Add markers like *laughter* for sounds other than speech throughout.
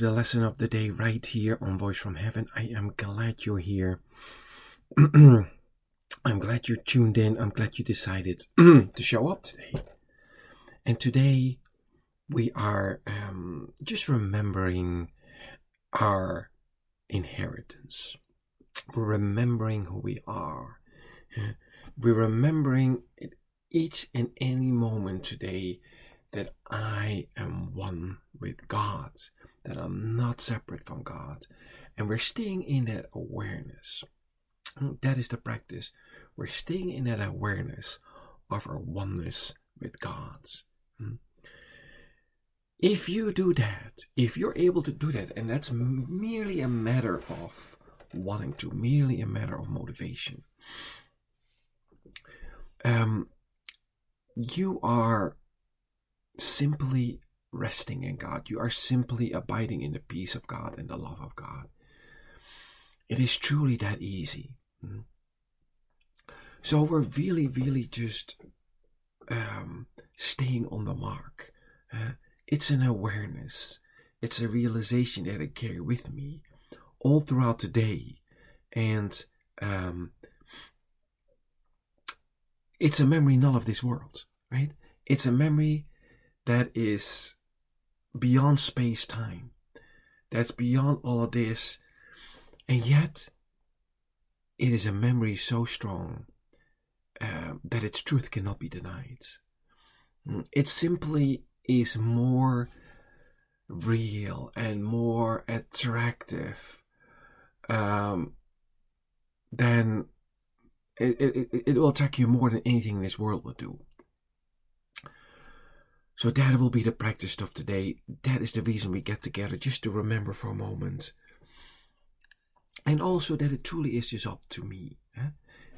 The lesson of the day right here on Voice from Heaven. I am glad you're here. *clears throat* I'm glad you're tuned in. I'm glad you decided *clears throat* to show up today. And today we are um, just remembering our inheritance. We're remembering who we are. *laughs* We're remembering each and any moment today that I am one with God, that I'm not separate from God. And we're staying in that awareness. That is the practice. We're staying in that awareness of our oneness with God. If you do that, if you're able to do that, and that's merely a matter of wanting to, merely a matter of motivation, um, you are simply resting in God. You are simply abiding in the peace of God and the love of God. It is truly that easy. Hmm? So we're really, really just um, staying on the mark. Uh, it's an awareness. It's a realization that I carry with me all throughout the day. And um, it's a memory not of this world, right? It's a memory that is beyond space time, that's beyond all of this, and yet it is a memory so strong uh, that its truth cannot be denied. Mm, it simply is more real and more attractive um, than it, it, it will attack you more than anything in this world will do. So that will be the practice of today. That is the reason we get together, just to remember for a moment. And also that it truly is just up to me. Eh?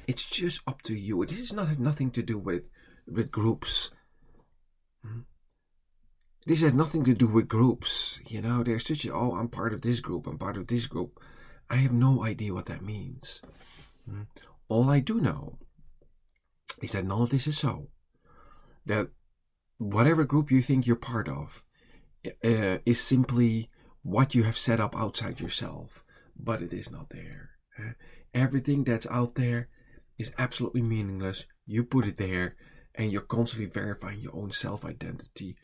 It's just up to you. This is not nothing to do with with groups. Hmm? This has nothing to do with groups. You know, there's such a, oh, I'm part of this group, I'm part of this group. I have no idea what that means. Hmm? All I do know is that none of this is so. That whatever group you think you're part of uh, is simply what you have set up outside yourself, but it is not there. Everything that's out there is absolutely meaningless. You put it there, and you're constantly verifying your own self identity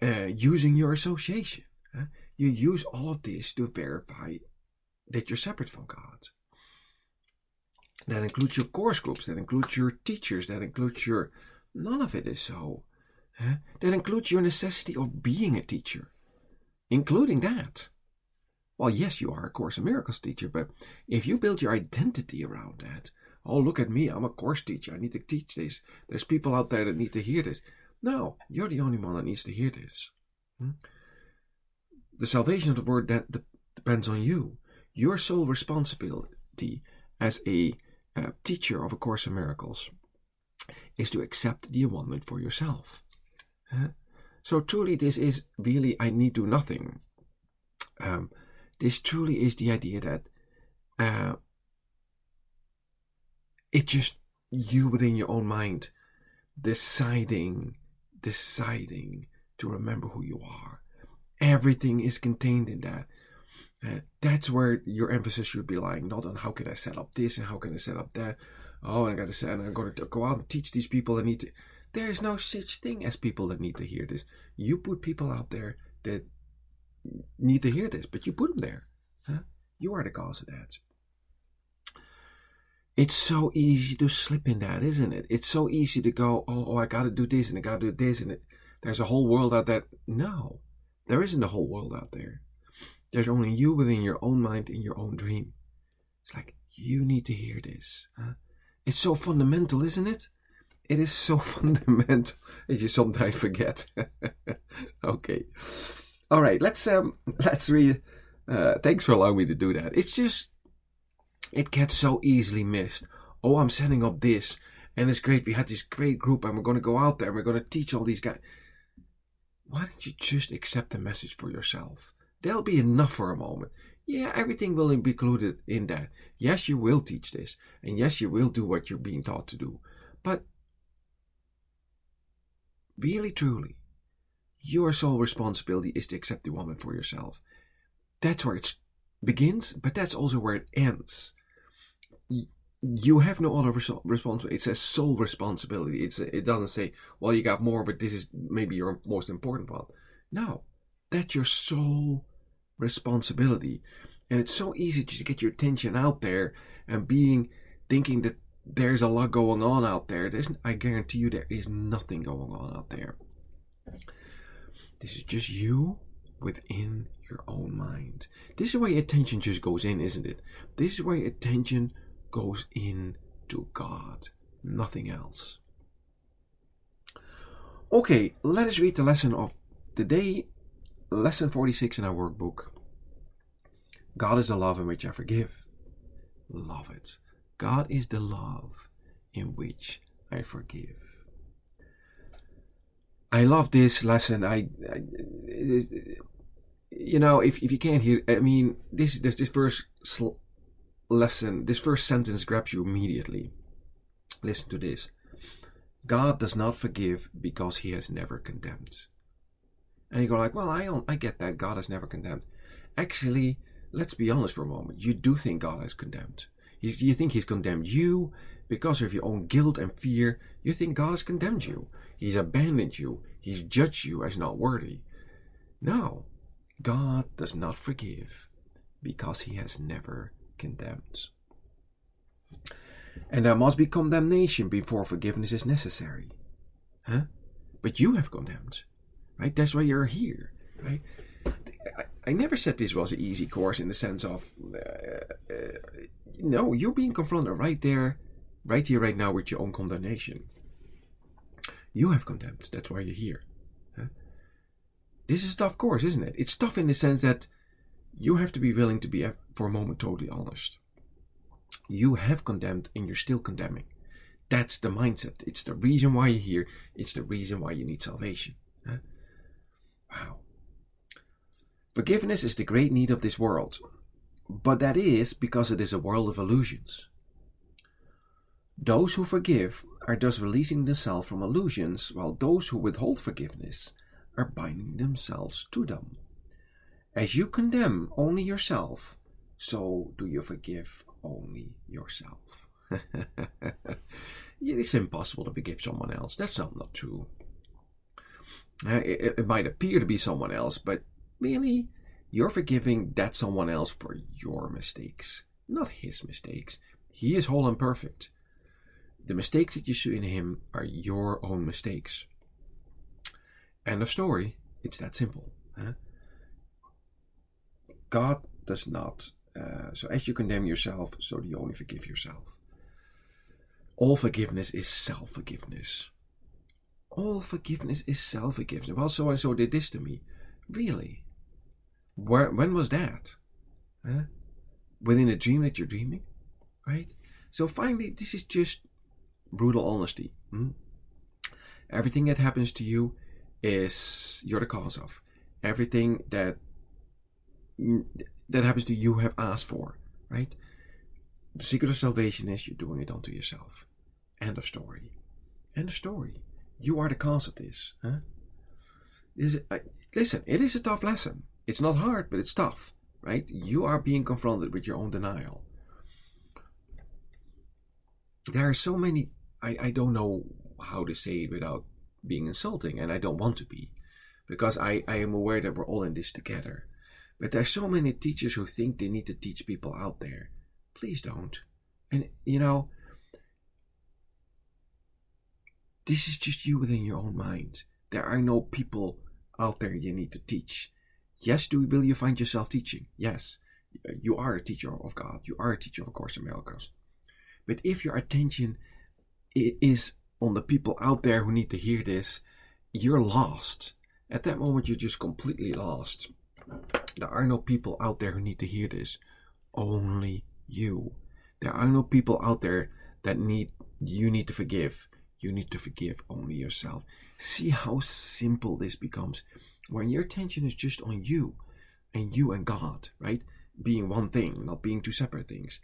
uh, using your association. you use all of this to verify that you're separate from God. That includes your course groups, that includes your teachers, that includes your. None of it is so. Huh? That includes your necessity of being a teacher, including that. Well, yes, you are a Course in Miracles teacher, but if you build your identity around that, oh, look at me, I'm a course teacher, I need to teach this. There's people out there that need to hear this. No, you're the only one that needs to hear this. Hmm? The salvation of the word that depends on you. Your sole responsibility as a uh, teacher of A Course in Miracles is to accept the atonement for yourself. So truly, this is really I need to do nothing. Um, this truly is the idea that uh, it's just you within your own mind deciding, deciding to remember who you are. Everything is contained in that. Uh, that's where your emphasis should be lying, not on how can I set up this and how can I set up that. Oh, I got to say, and I'm going to go out and teach these people. I need to. There is no such thing as people that need to hear this. You put people out there that need to hear this, but you put them there. Huh? You are the cause of that. It's so easy to slip in that, isn't it? It's so easy to go, oh, oh I got to do this and I got to do this, and it, there's a whole world out there. No, there isn't a whole world out there. There's only you within your own mind in your own dream. It's like you need to hear this. Huh? It's so fundamental, isn't it? It is so *laughs* fundamental that you sometimes forget. *laughs* okay. All right, let's um let's read uh thanks for allowing me to do that. It's just it gets so easily missed. Oh, I'm setting up this and it's great. We had this great group and we're gonna go out there and we're gonna teach all these guys. Why don't you just accept the message for yourself? That'll be enough for a moment. Yeah, everything will be included in that. Yes, you will teach this, and yes, you will do what you're being taught to do. But really truly, Your sole responsibility is to accept the woman for yourself. That's where it begins, but that's also where it ends. You have no other responsibility. It says sole responsibility. It's it doesn't say, well, you got more, but this is maybe your most important one. No, that's your sole responsibility. And it's so easy to get your attention out there and being thinking that there's a lot going on out there. There's, I guarantee you, there is nothing going on out there. This is just you within your own mind. This is where attention just goes in, isn't it? This is where attention goes in to God, nothing else. Okay, let us read the lesson of the day, lesson 46 in our workbook. God is the love in which I forgive. Love it. God is the love in which I forgive. I love this lesson. I, I you know, if, if you can't hear, I mean, this this, this first sl- lesson, this first sentence grabs you immediately. Listen to this. God does not forgive because he has never condemned. And you go like, well, I I get that. God has never condemned. Actually, let's be honest for a moment. You do think God has condemned. You, think He's condemned you because of your own guilt and fear. You think God has condemned you. He's abandoned you. He's judged you as not worthy. No, God does not forgive because He has never condemned. And there must be condemnation before forgiveness is necessary. Huh? But you have condemned. Right? That's why you're here. Right? I never said this was an easy course in the sense of, uh, uh, no, you're being confronted right there, right here, right now with your own condemnation. You have condemned. That's why you're here. Huh? This is a tough course, isn't it? It's tough in the sense that you have to be willing to be, for a moment, totally honest. You have condemned and you're still condemning. That's the mindset. It's the reason why you're here. It's the reason why you need salvation. Huh? Wow. Forgiveness is the great need of this world, but that is because it is a world of illusions. Those who forgive are thus releasing themselves from illusions, while those who withhold forgiveness are binding themselves to them. As you condemn only yourself, so do you forgive only yourself. *laughs* it is impossible to forgive someone else. That's not, not true. Uh, it, it might appear to be someone else, but Really? You're forgiving that someone else for your mistakes, not his mistakes. He is whole and perfect. The mistakes that you see in him are your own mistakes. End of story. It's that simple. Huh? God does not. Uh, so as you condemn yourself, so do you only forgive yourself. All forgiveness is self forgiveness. All forgiveness is self forgiveness. Well, so and so did this to me. Really? Where, when was that? Huh? Within a dream that you're dreaming? Right? So finally, this is just brutal honesty. Hmm? Everything that happens to you is you're the cause of. Everything that that happens to you have asked for, right? The secret of salvation is you're doing it unto yourself. End of story. End of story. You are the cause of this. Huh? Is I, listen, it is a tough lesson. It's not hard, but it's tough, right? You are being confronted with your own denial. There are so many, I, I don't know how to say it without being insulting, and I don't want to be, because I, I am aware that we're all in this together. But there are so many teachers who think they need to teach people out there. Please don't. And, you know, this is just you within your own mind. There are no people out there you need to teach. Yes, do will you find yourself teaching? Yes, you are a teacher of God. You are a teacher of Course in Miracles. But if your attention is on the people out there who need to hear this, you're lost. At that moment, you're just completely lost. There are no people out there who need to hear this. Only you. There are no people out there that need you need to forgive. You need to forgive only yourself. See how simple this becomes when your attention is just on you and you and God, right? Being one thing, not being two separate things.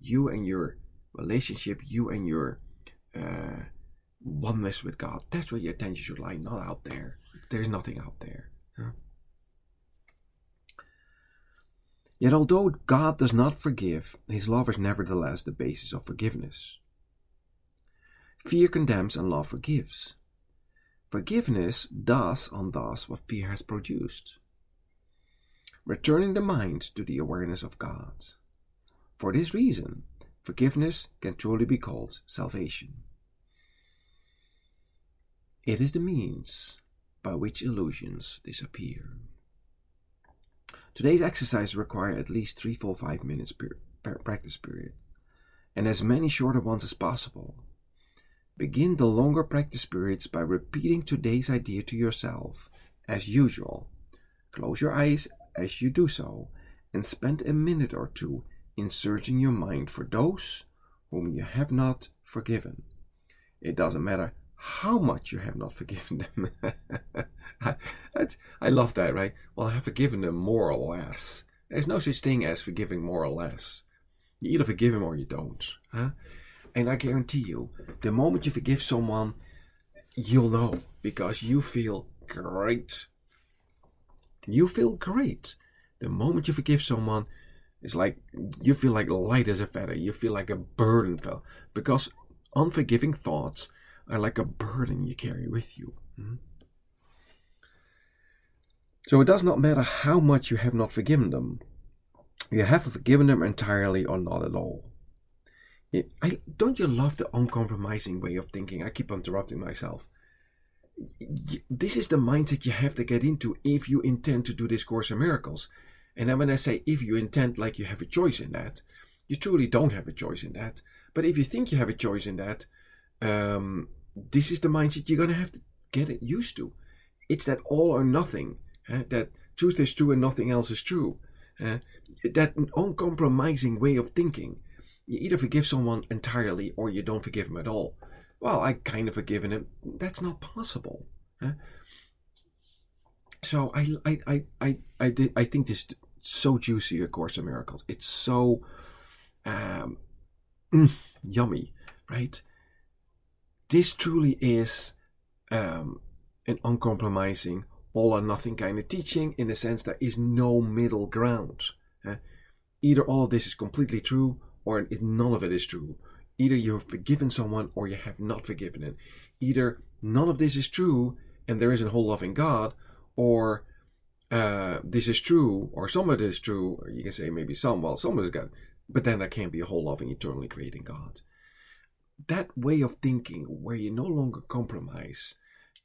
You and your relationship, you and your uh, oneness with God. That's where your attention should lie, not out there. There's nothing out there. Yet, although God does not forgive, his love is nevertheless the basis of forgiveness. Fear condemns and love forgives. Forgiveness does undoes what fear has produced, returning the mind to the awareness of God. For this reason, forgiveness can truly be called salvation. It is the means by which illusions disappear. Today's exercise require at least three full five minutes per, per practice period, and as many shorter ones as possible. Begin the longer practice periods by repeating today's idea to yourself, as usual. Close your eyes as you do so, and spend a minute or two in searching your mind for those whom you have not forgiven. It doesn't matter how much you have not *laughs* forgiven them. I, love that, right? Well, I have forgiven them more or less. There's no such thing as forgiving more or less. You either forgive them or you don't. Huh? And I guarantee you, the moment you forgive someone, you'll know because you feel great. You feel great. The moment you forgive someone, it's like you feel like light as a feather. You feel like a burden fell because unforgiving thoughts are like a burden you carry with you. Hmm? So it does not matter how much you have not forgiven them. You have forgiven them entirely or not at all. I, don't you love the uncompromising way of thinking? I keep interrupting myself. This is the mindset you have to get into if you intend to do this Course in Miracles. And then when I say if you intend, like you have a choice in that, you truly don't have a choice in that. But if you think you have a choice in that, um, this is the mindset you're to have to get it used to. It's that all or nothing, uh, that truth is true and nothing else is true. Uh, that uncompromising way of thinking. You either forgive someone entirely or you don't forgive them at all. Well, I kind of forgiven him. That's not possible. Uh, so I, I, I, I, I, did, I think this so juicy, A Course in Miracles. It's so um, mm, *clears throat* yummy, right? this truly is um, an uncompromising, all or nothing kind of teaching in the sense there is no middle ground. Either all of this is completely true or it, none of it is true. Either you have forgiven someone or you have not forgiven them. Either none of this is true and there is a whole loving God, or uh, this is true, or some of it is true, or you can say maybe some, well, some of it is God, but then there can't be a whole loving, eternally creating God that way of thinking where you no longer compromise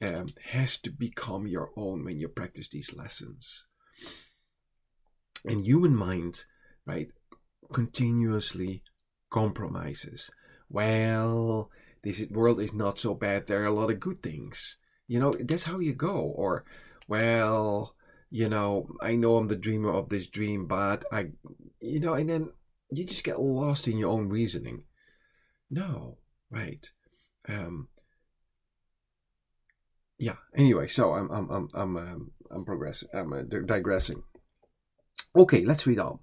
um, has to become your own when you practice these lessons. And human mind, right, continuously compromises. Well, this world is not so bad. There are a lot of good things. You know, that's how you go. Or, well, you know, I know I'm the dreamer of this dream, but I, you know, and then you just get lost in your own reasoning. No, right. Um, yeah. Anyway, so I'm I'm I'm I'm um, I'm progressing. I'm uh, digressing. Okay, let's read on.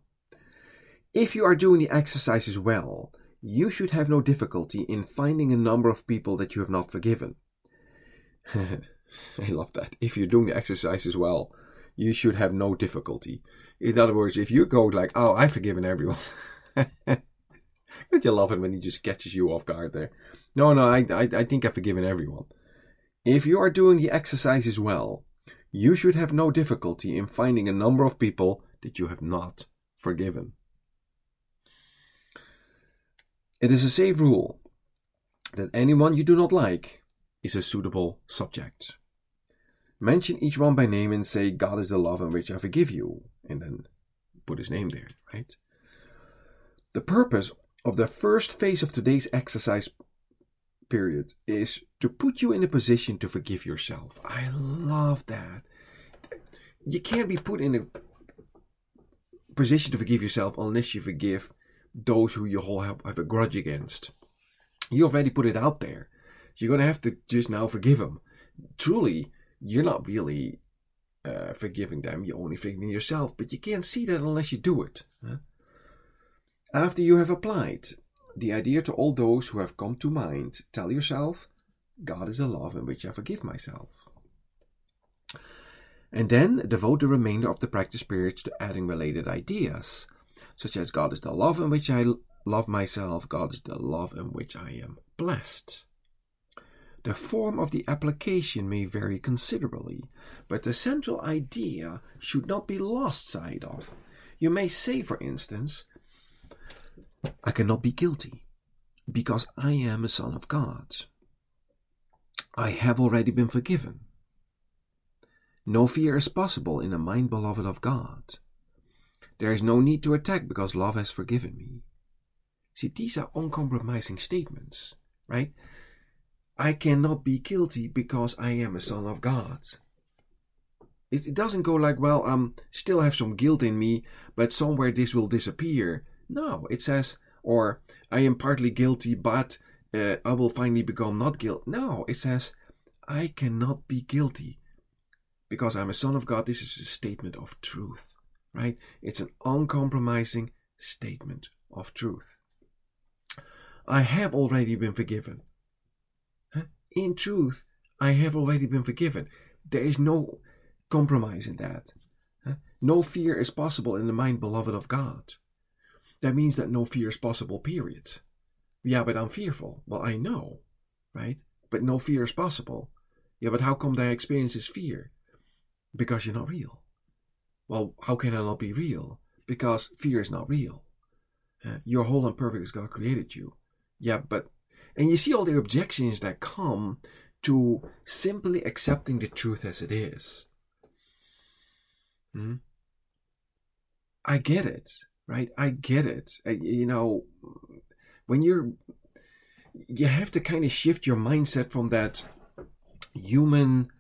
If you are doing the exercises well, you should have no difficulty in finding a number of people that you have not forgiven. *laughs* I love that. If you're doing the exercises well, you should have no difficulty. In other words, if you go like, "Oh, I've forgiven everyone," *laughs* Don't you love it when he just catches you off guard there? No, no, I, I, I think I've forgiven everyone. If you are doing the exercises well, you should have no difficulty in finding a number of people that you have not forgiven. It is a safe rule that anyone you do not like is a suitable subject. Mention each one by name and say, God is the love in which I forgive you, and then put his name there, right? The purpose of the first phase of today's exercise period is to put you in a position to forgive yourself. I love that. You can't be put in a position to forgive yourself unless you forgive those who you have, have a grudge against. You already put it out there. You're to have to just now forgive them. Truly, you're not really uh, forgiving them, you're only forgiving yourself, but you can't see that unless you do it. Huh? After you have applied the idea to all those who have come to mind, tell yourself, God is the love in which I forgive myself. And then devote the remainder of the practice periods to adding related ideas, such as God is the love in which I love myself, God is the love in which I am blessed. The form of the application may vary considerably, but the central idea should not be lost sight of. You may say, for instance, I cannot be guilty because I am a son of God. I have already been forgiven. No fear is possible in a mind beloved of God. There is no need to attack because love has forgiven me. See, these are uncompromising statements, right? I cannot be guilty because I am a son of God. It, it doesn't go like, well, um, still have some guilt in me, but somewhere this will disappear. No, it says, or I am partly guilty, but uh, I will finally become not guilty. No, it says, I cannot be guilty because I'm a son of God. This is a statement of truth, right? It's an uncompromising statement of truth. I have already been forgiven. In truth, I have already been forgiven. There is no compromise in that. No fear is possible in the mind beloved of God. That means that no fear is possible, period. Yeah, but I'm fearful. Well, I know, right? But no fear is possible. Yeah, but how come that experience is fear? Because you're not real. Well, how can I not be real? Because fear is not real. Uh, you're whole and perfect as God created you. Yeah, but and you see all the objections that come to simply accepting the truth as it is. Hmm? I get it, right? I get it. I, you know, when you're, you have to kind of shift your mindset from that human,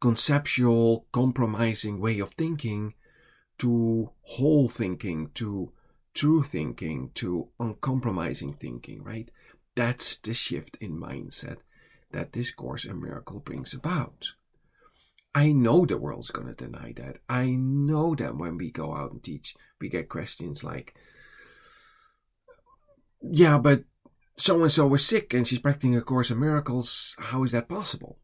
conceptual, compromising way of thinking to whole thinking, to true thinking, to uncompromising thinking, right? That's the shift in mindset that this Course in Miracle brings about. I know the world's going to deny that. I know that when we go out and teach, we get questions like, yeah, but so and so was sick and she's practicing a Course in Miracles. How is that possible?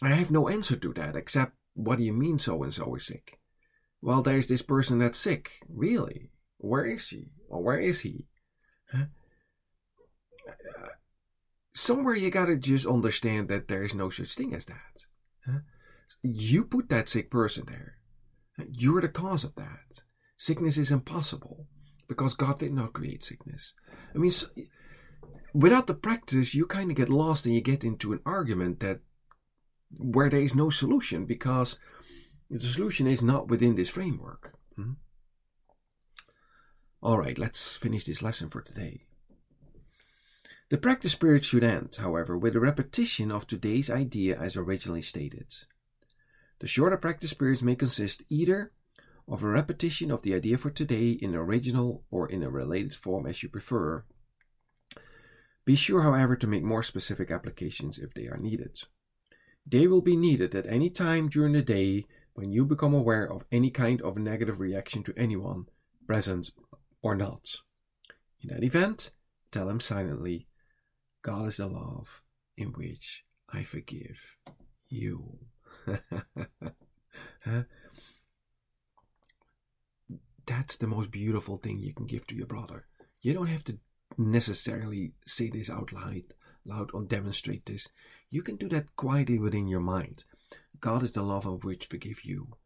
I have no answer to that except, what do you mean so and so is sick? Well, there's this person that's sick. Really? Where is she? Or where is he? Huh? Uh, somewhere you gotta just understand that there is no such thing as that. Huh? You put that sick person there. You're the cause of that. Sickness is impossible because God did not create sickness. I mean, without the practice, you kind of get lost and you get into an argument that where there is no solution because the solution is not within this framework. Hmm? All right, let's finish this lesson for today. The practice period should end, however, with a repetition of today's idea as originally stated. The shorter practice periods may consist either of a repetition of the idea for today in original or in a related form as you prefer. Be sure, however, to make more specific applications if they are needed. They will be needed at any time during the day when you become aware of any kind of negative reaction to anyone, present or not. In that event, tell them silently, God is the love in which I forgive you. *laughs* That's the most beautiful thing you can give to your brother. You don't have to necessarily say this out loud, loud or demonstrate this. You can do that quietly within your mind. God is the love of which forgive you.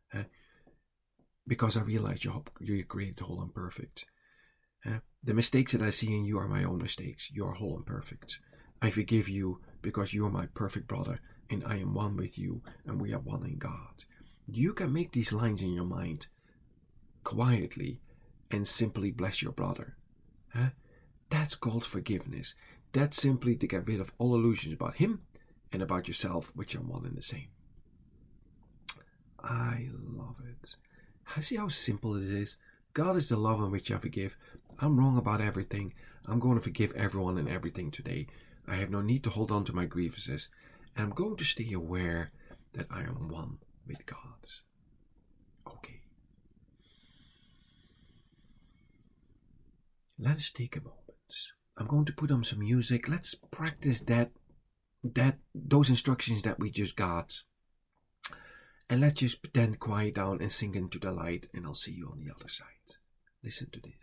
Because I realize you're, you're created whole and perfect. The mistakes that I see in you are my own mistakes. You are whole and perfect. I forgive you because you are my perfect brother and I am one with you and we are one in God. You can make these lines in your mind quietly and simply bless your brother. That's called forgiveness. That's simply to get rid of all illusions about him and about yourself, which are one and the same. I love it. I see how simple it is? God is the love in which I forgive. I'm wrong about everything. I'm going to forgive everyone and everything today. I have no need to hold on to my grievances, and I'm going to stay aware that I am one with God. Okay. Let us take a moment I'm going to put on some music. Let's practice that that those instructions that we just got. And let's just then quiet down and sink into the light, and I'll see you on the other side. Listen to this.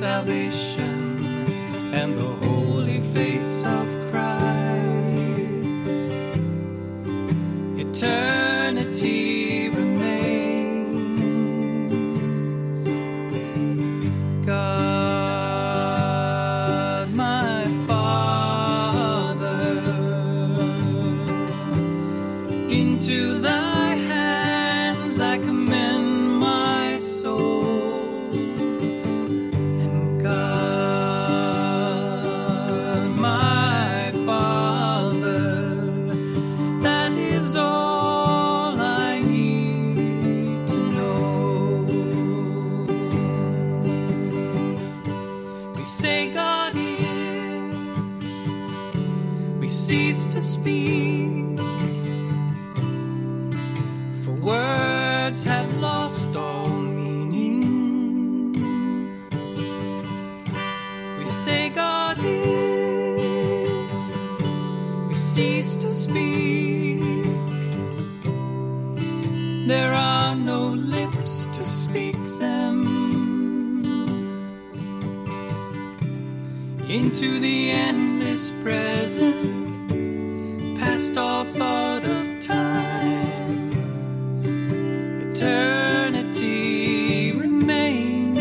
Salvation and the holy face of Christ. Eternity endless present, past all thought of time. Eternity remains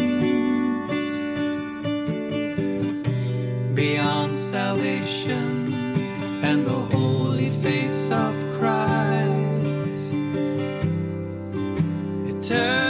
beyond salvation and the holy face of Christ. Eternity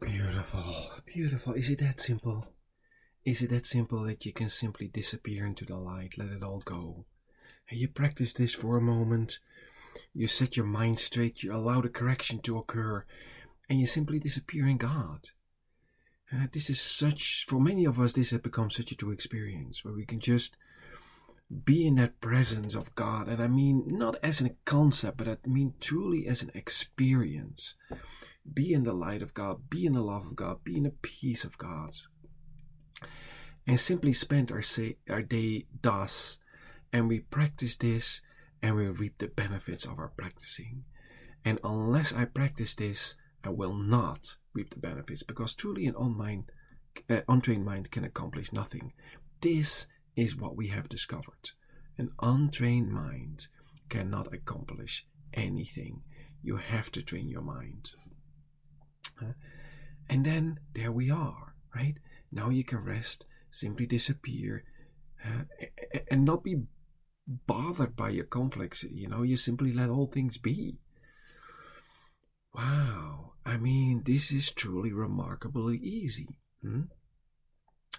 Beautiful, beautiful. Is it that simple? Is it that simple that you can simply disappear into the light, let it all go? And you practice this for a moment, you set your mind straight, you allow the correction to occur, and you simply disappear in God. Uh, this is such, for many of us, this has become such a true experience where we can just be in that presence of God. And I mean, not as a concept, but I mean truly as an experience. Be in the light of God, be in the love of God, be in the peace of God. And simply spend our, say, our day thus. And we practice this and we reap the benefits of our practicing. And unless I practice this, I will not reap the benefits because truly an uh, untrained mind can accomplish nothing. This is what we have discovered. An untrained mind cannot accomplish anything. You have to train your mind. And then there we are, right? Now you can rest, simply disappear, uh, and not be bothered by your conflicts. You know, you simply let all things be. Wow, I mean, this is truly remarkably easy. Hmm?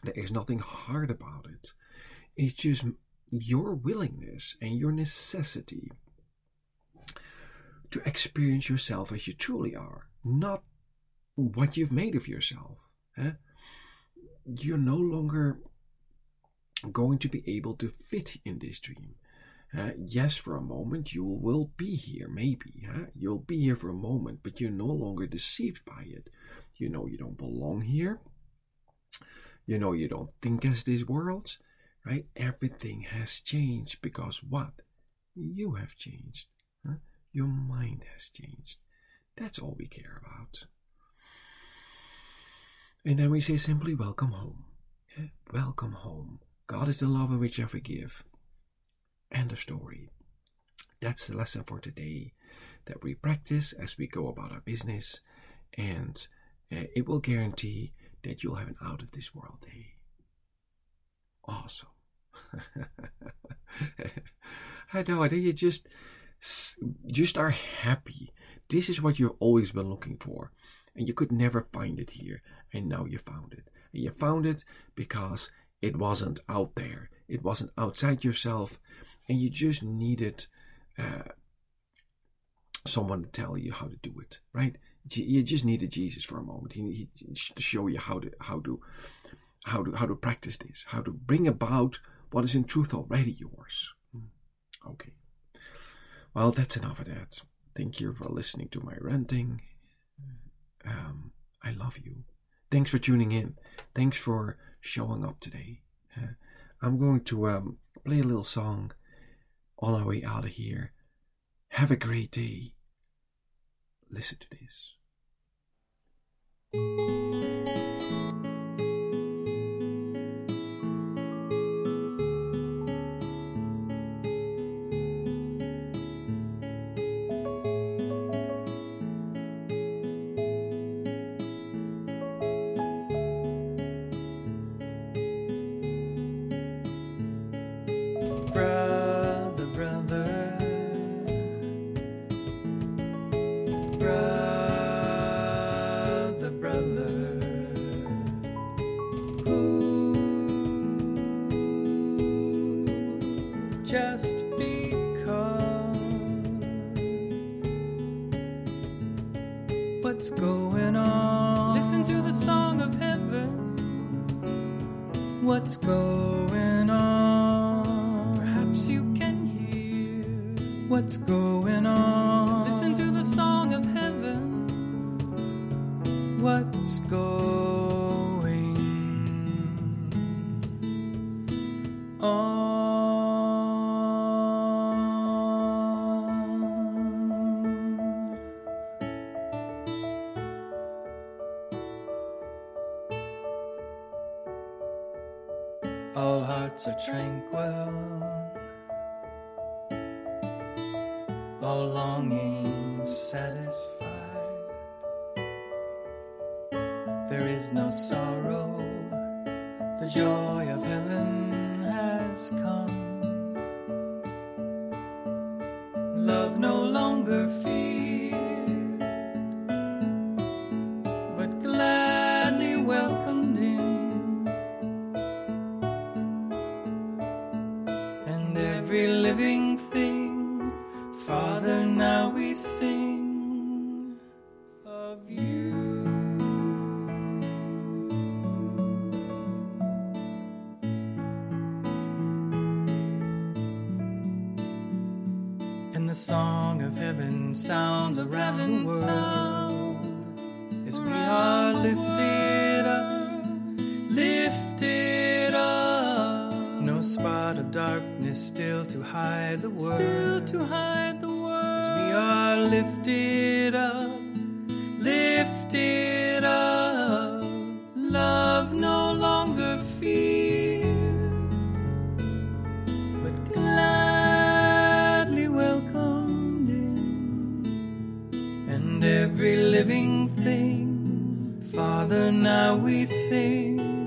There is nothing hard about it. It's just your willingness and your necessity to experience yourself as you truly are, not what you've made of yourself. Eh? You're no longer going to be able to fit in this dream. Uh, yes, for a moment you will be here, maybe. Huh? You'll be here for a moment, but you're no longer deceived by it. You know you don't belong here. You know you don't think as this world, right? Everything has changed because what? You have changed. Huh? Your mind has changed. That's all we care about. And then we say simply, Welcome home. Welcome home. God is the love in which I forgive. End of story. That's the lesson for today that we practice as we go about our business, and uh, it will guarantee that you'll have an out of this world day. Awesome. *laughs* I know, and then you just just are happy. This is what you've always been looking for, and you could never find it here, and now you found it. And you found it because it wasn't out there. It wasn't outside yourself and you just needed uh, someone to tell you how to do it, right? You just needed Jesus for a moment. He, he to show you how to how to how to how to practice this, how to bring about what is in truth already yours. Hmm. Okay. Well, that's enough of that. Thank you for listening to my ranting. Um, I love you. Thanks for tuning in. Thanks for showing up today. Uh, I'm going to um, play a little song on our way out of here. Have a great day. Listen to this. All hearts are tranquil, all longings satisfied. There is no sorrow, the joy of heaven has come. Love no longer feared, living thing. Father, now we sing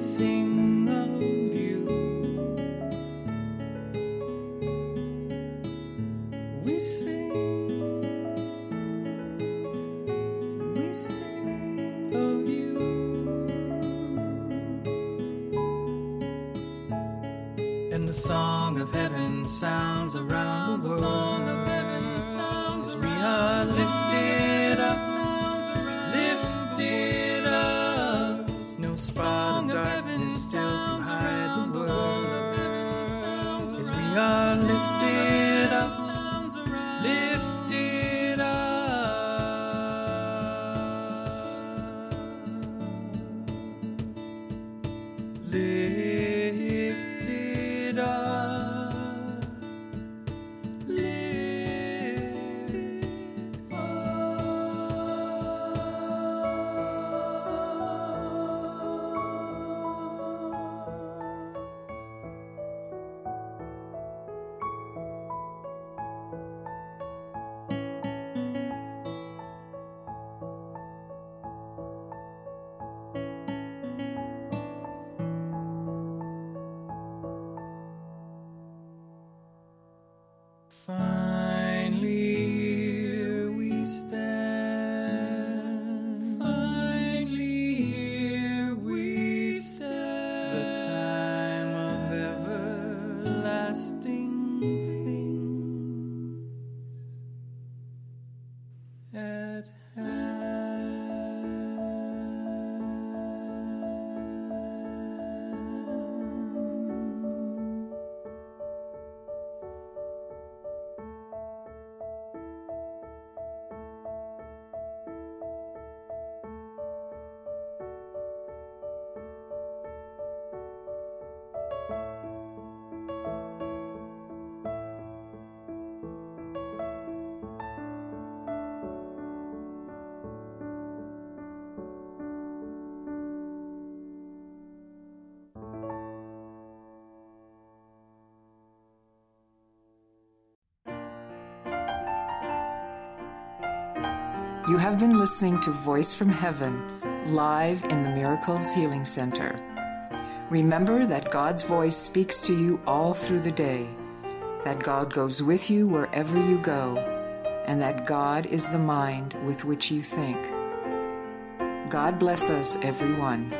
sing of you. We sing, we sing of you. And the song of heaven sounds around the world. You have been listening to Voice from Heaven live in the Miracles Healing Center. Remember that God's voice speaks to you all through the day, that God goes with you wherever you go, and that God is the mind with which you think. God bless us, everyone.